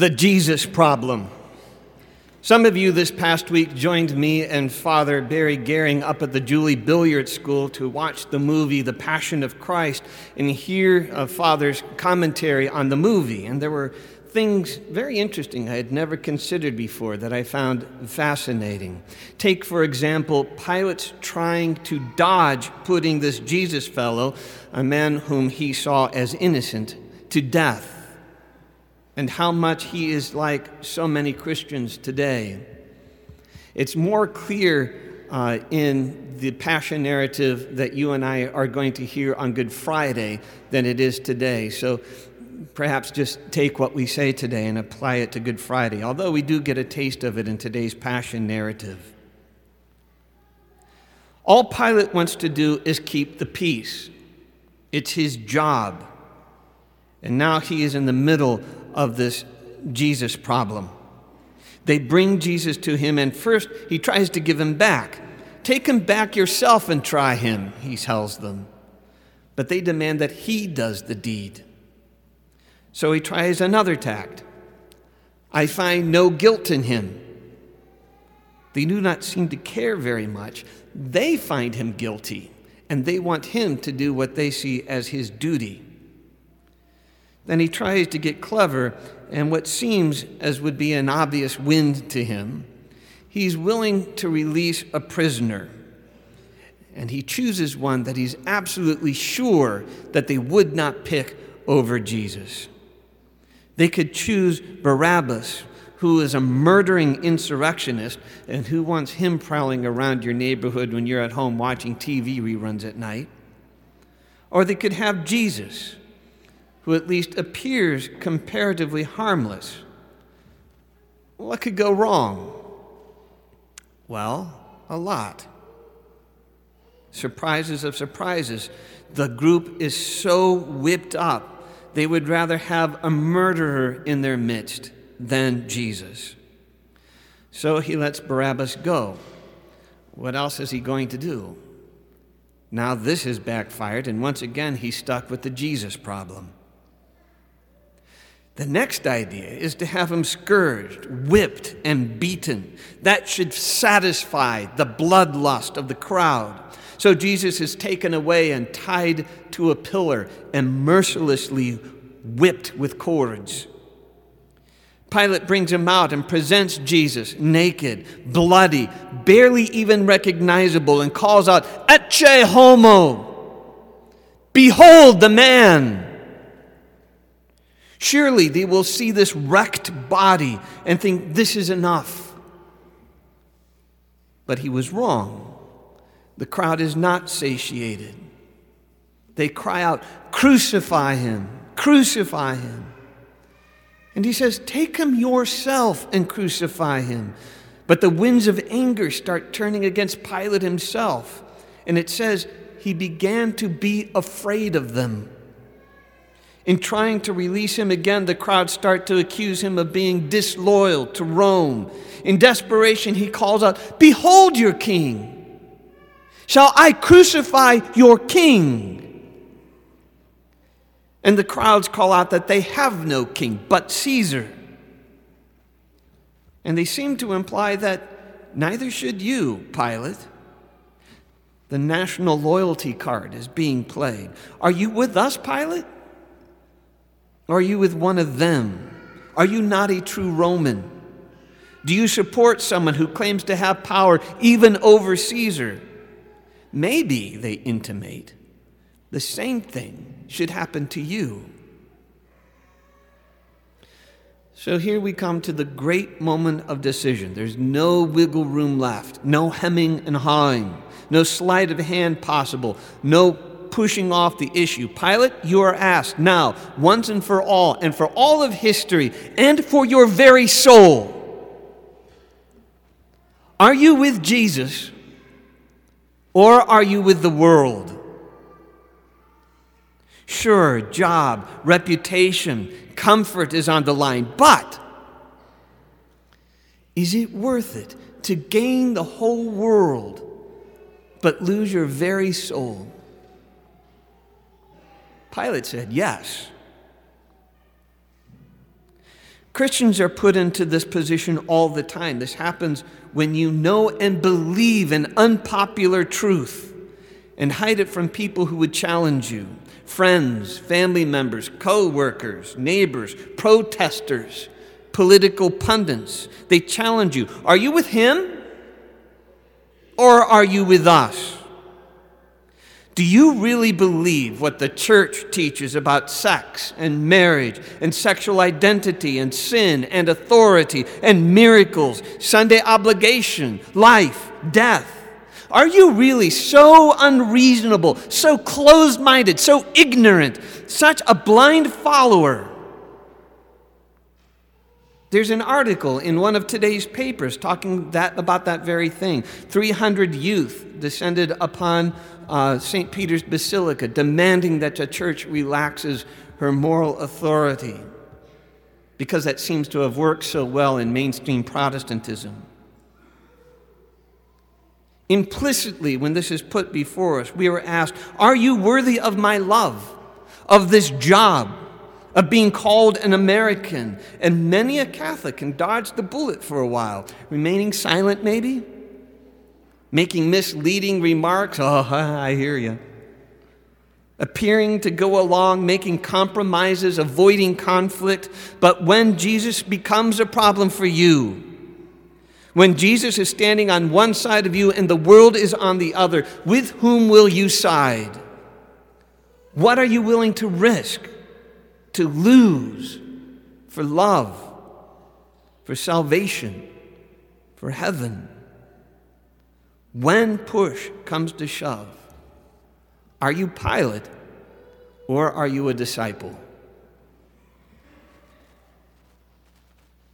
the Jesus problem. Some of you this past week joined me and Father Barry Gehring up at the Julie Billiart School to watch the movie The Passion of Christ and hear uh, Father's commentary on the movie. And there were things very interesting I had never considered before that I found fascinating. Take, for example, Pilate's trying to dodge putting this Jesus fellow, a man whom he saw as innocent, to death and how much he is like so many Christians today. It's more clear uh, in the passion narrative that you and I are going to hear on Good Friday than it is today. So perhaps just take what we say today and apply it to Good Friday, although we do get a taste of it in today's passion narrative. All Pilate wants to do is keep the peace. It's his job. And now he is in the middle of this Jesus problem. They bring Jesus to him, and first he tries to give him back. Take him back yourself and try him, he tells them. But they demand that he does the deed. So he tries another tact. I find no guilt in him. They do not seem to care very much. They find him guilty, and they want him to do what they see as his duty. Then he tries to get clever, and what seems as would be an obvious wind to him, he's willing to release a prisoner. And he chooses one that he's absolutely sure that they would not pick over Jesus. They could choose Barabbas, who is a murdering insurrectionist and who wants him prowling around your neighborhood when you're at home watching TV reruns at night. Or they could have Jesus, who at least appears comparatively harmless. What could go wrong? Well, a lot. Surprises of surprises. The group is so whipped up, they would rather have a murderer in their midst than Jesus. So he lets Barabbas go. What else is he going to do? Now this has backfired, and once again he's stuck with the Jesus problem. The next idea is to have him scourged, whipped, and beaten. That should satisfy the bloodlust of the crowd. So Jesus is taken away and tied to a pillar and mercilessly whipped with cords. Pilate brings him out and presents Jesus naked, bloody, barely even recognizable, and calls out, Ecce homo! Behold the man! Surely they will see this wrecked body and think this is enough. But he was wrong. The crowd is not satiated. They cry out, Crucify him! Crucify him! And he says, Take him yourself and crucify him. But the winds of anger start turning against Pilate himself. And it says, He began to be afraid of them. In trying to release him again, the crowd start to accuse him of being disloyal to Rome. In desperation, he calls out, Behold your king! Shall I crucify your king? And the crowds call out that they have no king but Caesar. And they seem to imply that neither should you, Pilate. The national loyalty card is being played. Are you with us, Pilate? Are you with one of them? Are you not a true Roman? Do you support someone who claims to have power even over Caesar? Maybe, they intimate, the same thing should happen to you. So here we come to the great moment of decision. There's no wiggle room left, no hemming and hawing, no sleight of hand possible, no pushing off the issue. Pilate, you are asked now, once and for all, and for all of history, and for your very soul Are you with Jesus or are you with the world? Sure, job, reputation, comfort is on the line, but is it worth it to gain the whole world but lose your very soul? Pilate said, Yes. Christians are put into this position all the time. This happens when you know and believe an unpopular truth and hide it from people who would challenge you friends, family members, co workers, neighbors, protesters, political pundits. They challenge you. Are you with him or are you with us? Do you really believe what the church teaches about sex and marriage and sexual identity and sin and authority and miracles, Sunday obligation, life, death? Are you really so unreasonable, so closed minded, so ignorant, such a blind follower? There's an article in one of today's papers talking that, about that very thing. 300 youth descended upon uh, St. Peter's Basilica, demanding that the church relaxes her moral authority because that seems to have worked so well in mainstream Protestantism. Implicitly, when this is put before us, we are asked, Are you worthy of my love, of this job, of being called an American? And many a Catholic can dodge the bullet for a while, remaining silent maybe, making misleading remarks. Oh, I hear you. Appearing to go along, making compromises, avoiding conflict. But when Jesus becomes a problem for you, when Jesus is standing on one side of you and the world is on the other, with whom will you side? What are you willing to risk, to lose for love, for salvation, for heaven? When push comes to shove, are you Pilate or are you a disciple?